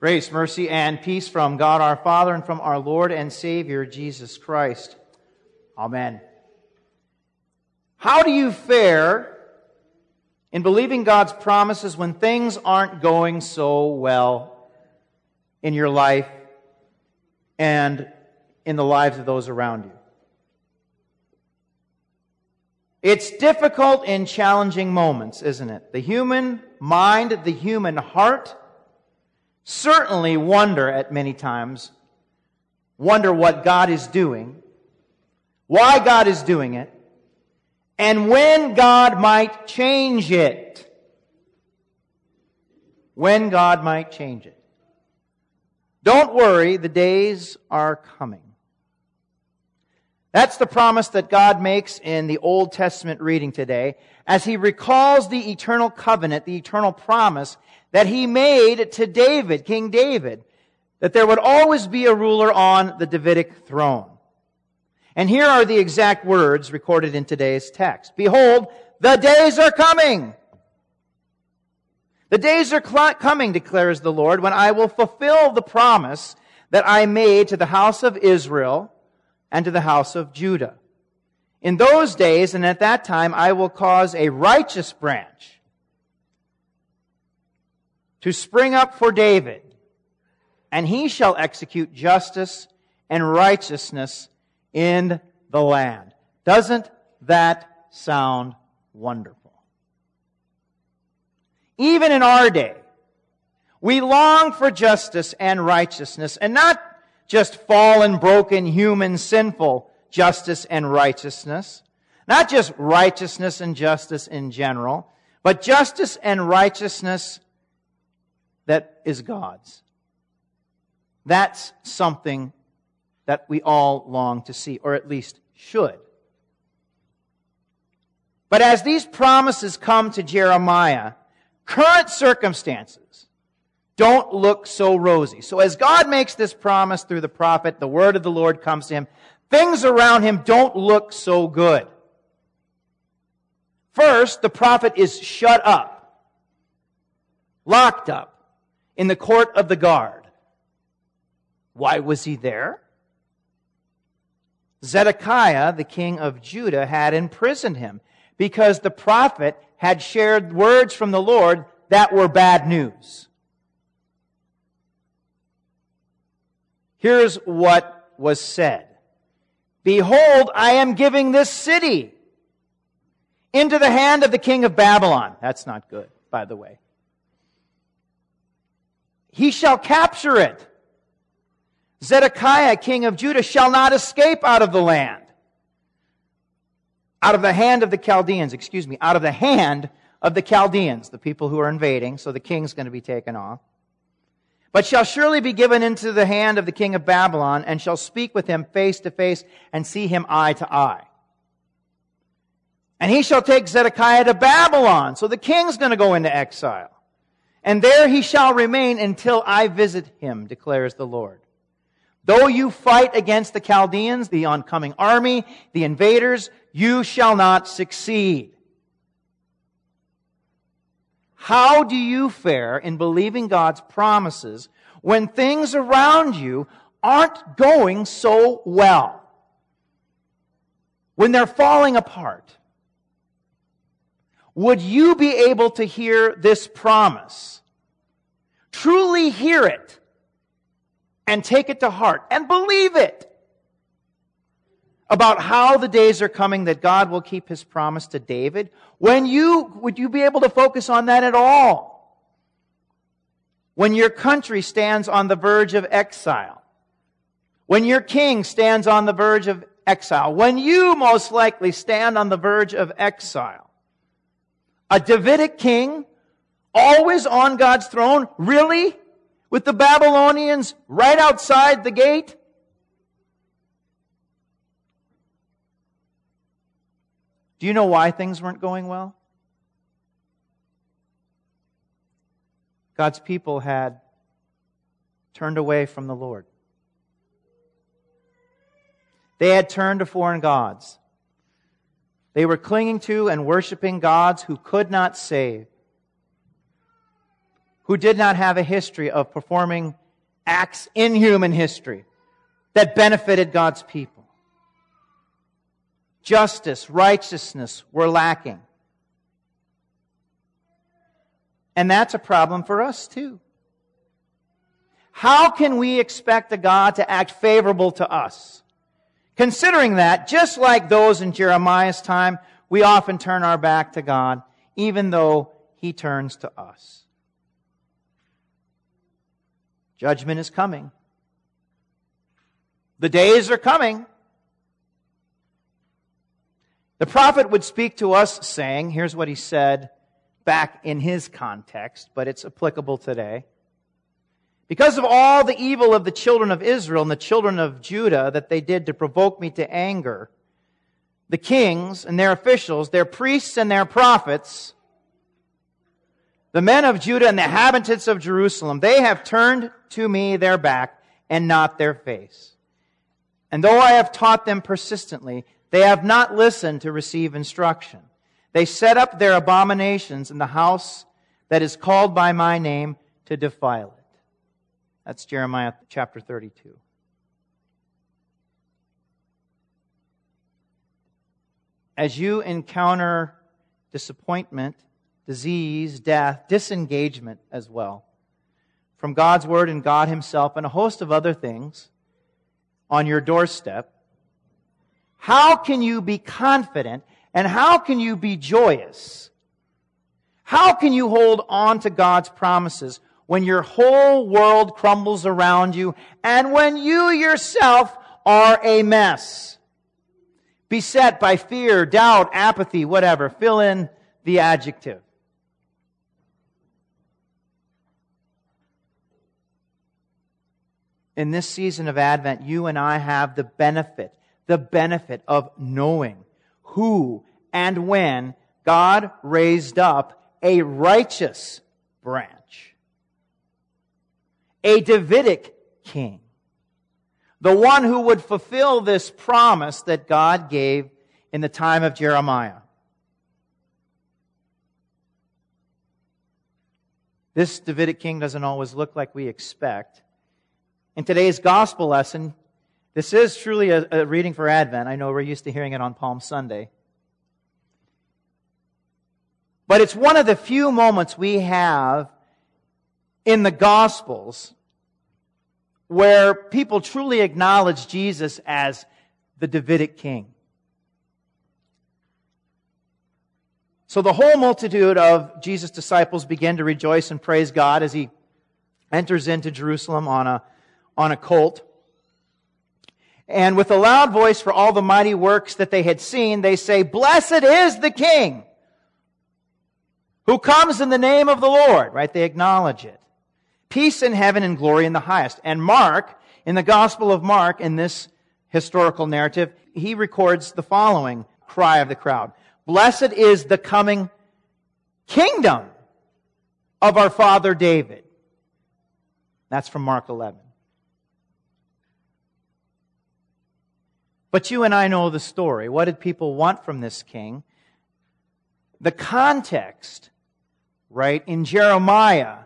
Grace, mercy, and peace from God our Father and from our Lord and Savior, Jesus Christ. Amen. How do you fare in believing God's promises when things aren't going so well in your life and in the lives of those around you? It's difficult in challenging moments, isn't it? The human mind, the human heart, certainly wonder at many times, wonder what God is doing, why God is doing it, and when God might change it. When God might change it. Don't worry, the days are coming. That's the promise that God makes in the Old Testament reading today as he recalls the eternal covenant, the eternal promise that he made to David, King David, that there would always be a ruler on the Davidic throne. And here are the exact words recorded in today's text. Behold, the days are coming. The days are cl- coming, declares the Lord, when I will fulfill the promise that I made to the house of Israel and to the house of Judah. In those days and at that time, I will cause a righteous branch to spring up for David, and he shall execute justice and righteousness in the land. Doesn't that sound wonderful? Even in our day, we long for justice and righteousness, and not just fallen, broken, human, sinful justice and righteousness. Not just righteousness and justice in general, but justice and righteousness that is God's. That's something that we all long to see, or at least should. But as these promises come to Jeremiah, current circumstances don't look so rosy. So as God makes this promise through the prophet, the word of the Lord comes to him, things around him don't look so good. First, the prophet is shut up, locked up in the court of the guard. Why was he there? Zedekiah, the king of Judah, had imprisoned him because the prophet had shared words from the Lord that were bad news. Here's what was said. Behold, I am giving this city into the hand of the king of Babylon. That's not good, by the way. He shall capture it. Zedekiah, king of Judah, shall not escape out of the land. Out of the hand of the Chaldeans, excuse me, out of the hand of the Chaldeans, the people who are invading, so the king's going to be taken off but shall surely be given into the hand of the king of Babylon, and shall speak with him face to face, and see him eye to eye. And he shall take Zedekiah to Babylon. So the king's going to go into exile. And there he shall remain until I visit him, declares the Lord. Though you fight against the Chaldeans, the oncoming army, the invaders, you shall not succeed. How do you fare in believing God's promises when things around you aren't going so well? When they're falling apart? Would you be able to hear this promise? Truly hear it and take it to heart and believe it about how the days are coming that God will keep his promise to David, when you, would you be able to focus on that at all? When your country stands on the verge of exile, when your king stands on the verge of exile, when you most likely stand on the verge of exile, a Davidic king, always on God's throne, really? With the Babylonians right outside the gate? Do you know why things weren't going well? God's people had turned away from the Lord. They had turned to foreign gods. They were clinging to and worshiping gods who could not save, who did not have a history of performing acts in human history that benefited God's people. Justice, righteousness were lacking. And that's a problem for us too. How can we expect a God to act favorable to us? Considering that, just like those in Jeremiah's time, we often turn our back to God, even though He turns to us. Judgment is coming. The days are coming. The prophet would speak to us saying, here's what he said back in his context, but it's applicable today. Because of all the evil of the children of Israel and the children of Judah that they did to provoke me to anger, the kings and their officials, their priests and their prophets, the men of Judah and the inhabitants of Jerusalem, they have turned to me their back and not their face. And though I have taught them persistently, they have not listened to receive instruction. They set up their abominations in the house that is called by my name to defile it. That's Jeremiah chapter 32. As you encounter disappointment, disease, death, disengagement as well from God's Word and God Himself and a host of other things on your doorstep, how can you be confident and how can you be joyous? How can you hold on to God's promises when your whole world crumbles around you and when you yourself are a mess? Beset by fear, doubt, apathy, whatever. Fill in the adjective. in this season of Advent, you and I have the benefit, the benefit of knowing who and when God raised up a righteous branch, a Davidic king, the one who would fulfill this promise that God gave in the time of Jeremiah. This Davidic king doesn't always look like we expect. In today's gospel lesson, this is truly a, a, reading for Advent. I know we're used to hearing it on Palm Sunday. But it's one of the few moments we have in the Gospels where people truly acknowledge Jesus as the Davidic king. So the whole multitude of Jesus' disciples begin to rejoice and praise God as he enters into Jerusalem on a on a colt. And with a loud voice for all the mighty works that they had seen, they say, Blessed is the King who comes in the name of the Lord. Right? They acknowledge it. Peace in heaven and glory in the highest. And Mark, in the Gospel of Mark, in this historical narrative, he records the following cry of the crowd. Blessed is the coming kingdom of our father David. That's from Mark 11. But you and I know the story. What did people want from this king? The context, right, in Jeremiah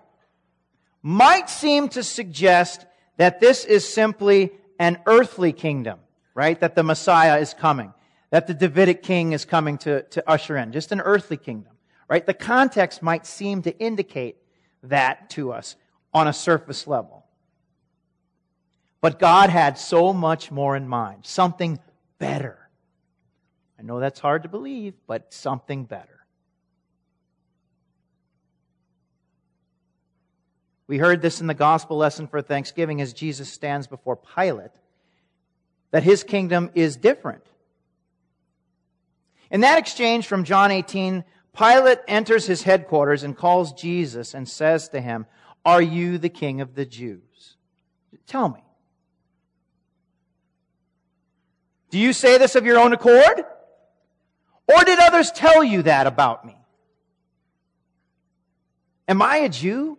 might seem to suggest that this is simply an earthly kingdom, right? That the Messiah is coming, that the Davidic king is coming to, to usher in, just an earthly kingdom, right? The context might seem to indicate that to us on a surface level. But God had so much more in mind, something better. I know that's hard to believe, but something better. We heard this in the gospel lesson for Thanksgiving as Jesus stands before Pilate, that his kingdom is different. In that exchange from John 18, Pilate enters his headquarters and calls Jesus and says to him, Are you the king of the Jews? Tell me, Do you say this of your own accord? Or did others tell you that about me? Am I a Jew?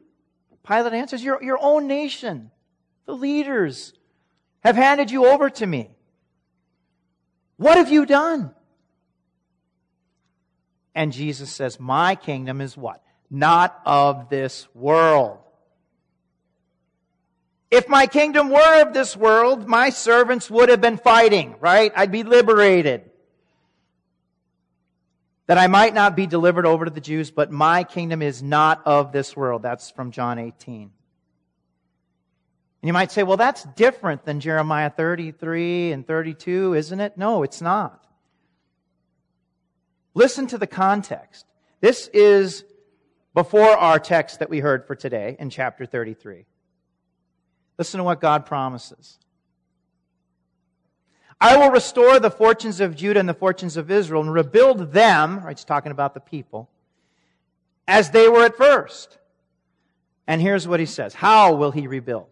Pilate answers, your, your own nation, the leaders, have handed you over to me. What have you done? And Jesus says, My kingdom is what? not of this world. If my kingdom were of this world, my servants would have been fighting, right? I'd be liberated. That I might not be delivered over to the Jews, but my kingdom is not of this world. That's from John 18. And you might say, well, that's different than Jeremiah 33 and 32, isn't it? No, it's not. Listen to the context. This is before our text that we heard for today in chapter 33. Listen to what God promises. I will restore the fortunes of Judah and the fortunes of Israel and rebuild them, right, he's talking about the people, as they were at first. And here's what he says. How will he rebuild?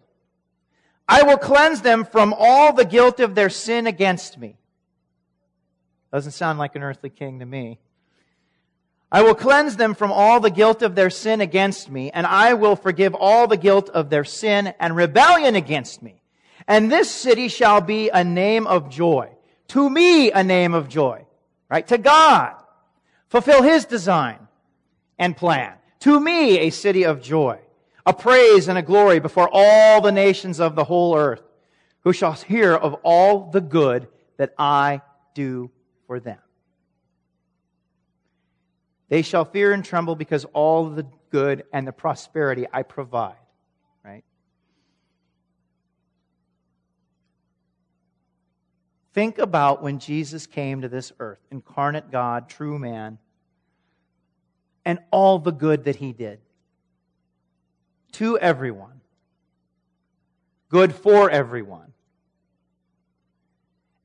I will cleanse them from all the guilt of their sin against me. Doesn't sound like an earthly king to me. I will cleanse them from all the guilt of their sin against me, and I will forgive all the guilt of their sin and rebellion against me. And this city shall be a name of joy. To me, a name of joy. Right? To God. Fulfill His design and plan. To me, a city of joy. A praise and a glory before all the nations of the whole earth, who shall hear of all the good that I do for them. They shall fear and tremble because all the good and the prosperity I provide. Right? Think about when Jesus came to this earth, incarnate God, true man, and all the good that he did to everyone, good for everyone.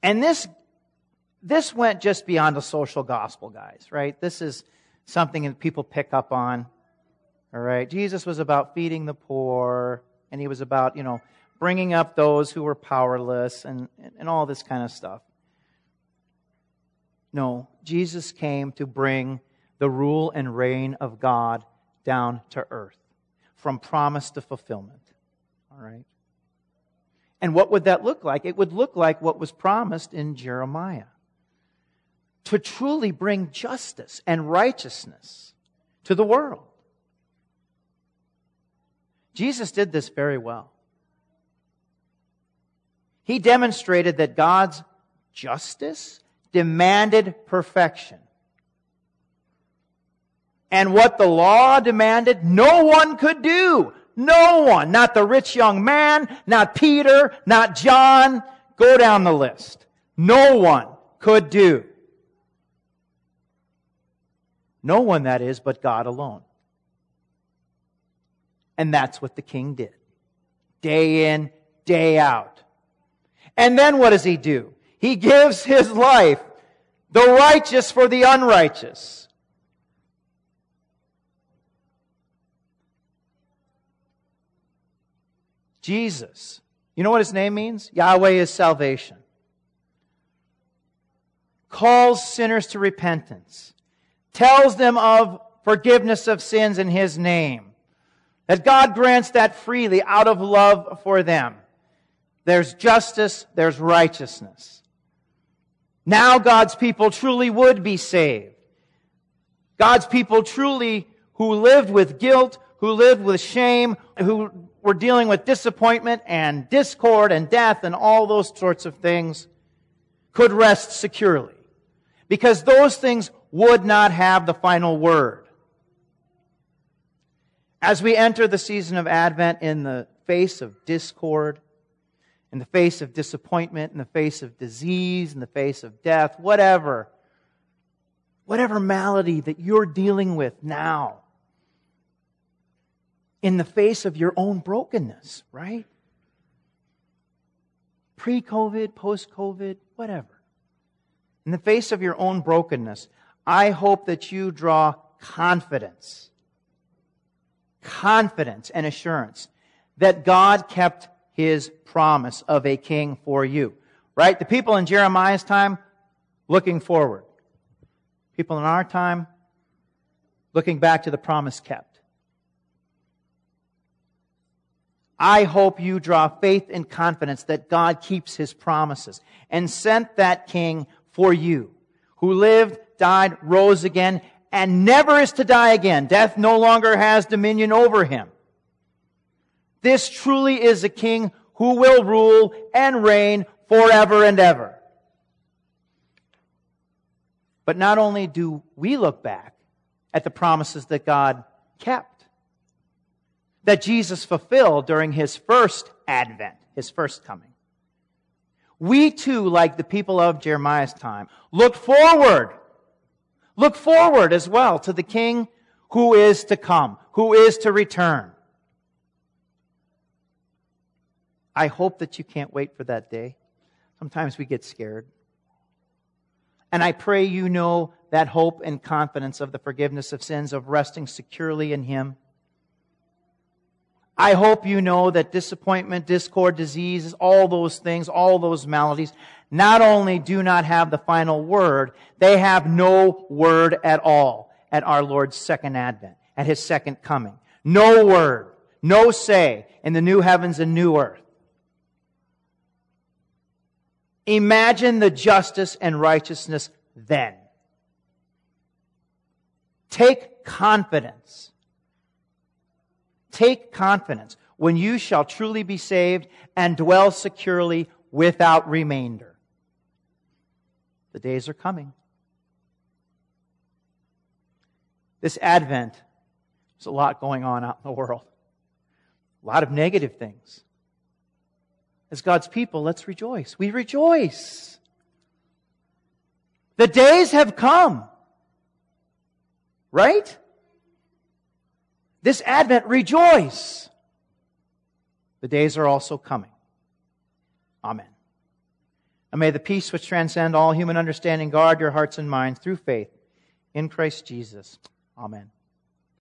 And this, this went just beyond the social gospel, guys, right? This is something that people pick up on. All right. Jesus was about feeding the poor, and he was about, you know, bringing up those who were powerless and, and all this kind of stuff. No, Jesus came to bring the rule and reign of God down to earth, from promise to fulfillment. All right. And what would that look like? It would look like what was promised in Jeremiah to truly bring justice and righteousness to the world. Jesus did this very well. He demonstrated that God's justice demanded perfection. And what the law demanded, no one could do. No one. Not the rich young man, not Peter, not John. Go down the list. No one could do. No one, that is, but God alone. And that's what the king did. Day in, day out. And then what does he do? He gives his life, the righteous for the unrighteous. Jesus. You know what his name means? Yahweh is salvation. Calls sinners to repentance tells them of forgiveness of sins in His name. That God grants that freely out of love for them. There's justice, there's righteousness. Now God's people truly would be saved. God's people truly who lived with guilt, who lived with shame, who were dealing with disappointment and discord and death and all those sorts of things could rest securely. Because those things would not have the final word. As we enter the season of Advent in the face of discord, in the face of disappointment, in the face of disease, in the face of death, whatever, whatever malady that you're dealing with now, in the face of your own brokenness, right? Pre COVID, post COVID, whatever. In the face of your own brokenness, I hope that you draw confidence, confidence and assurance that God kept his promise of a king for you. Right? The people in Jeremiah's time looking forward. People in our time looking back to the promise kept. I hope you draw faith and confidence that God keeps his promises and sent that king for you who lived died, rose again, and never is to die again. Death no longer has dominion over him. This truly is a king who will rule and reign forever and ever. But not only do we look back at the promises that God kept, that Jesus fulfilled during his first advent, his first coming. We too, like the people of Jeremiah's time, look forward. Look forward as well to the king who is to come, who is to return. I hope that you can't wait for that day. Sometimes we get scared. And I pray you know that hope and confidence of the forgiveness of sins, of resting securely in Him. I hope you know that disappointment, discord, diseases, all those things, all those maladies, not only do not have the final word, they have no word at all at our Lord's second advent, at His second coming. No word, no say in the new heavens and new earth. Imagine the justice and righteousness then. Take confidence. Take confidence when you shall truly be saved and dwell securely without remainder. The days are coming. This Advent, there's a lot going on out in the world. A lot of negative things. As God's people, let's rejoice. We rejoice. The days have come. Right? This Advent, rejoice. The days are also coming. Amen. And may the peace which transcends all human understanding guard your hearts and minds through faith in Christ Jesus. Amen.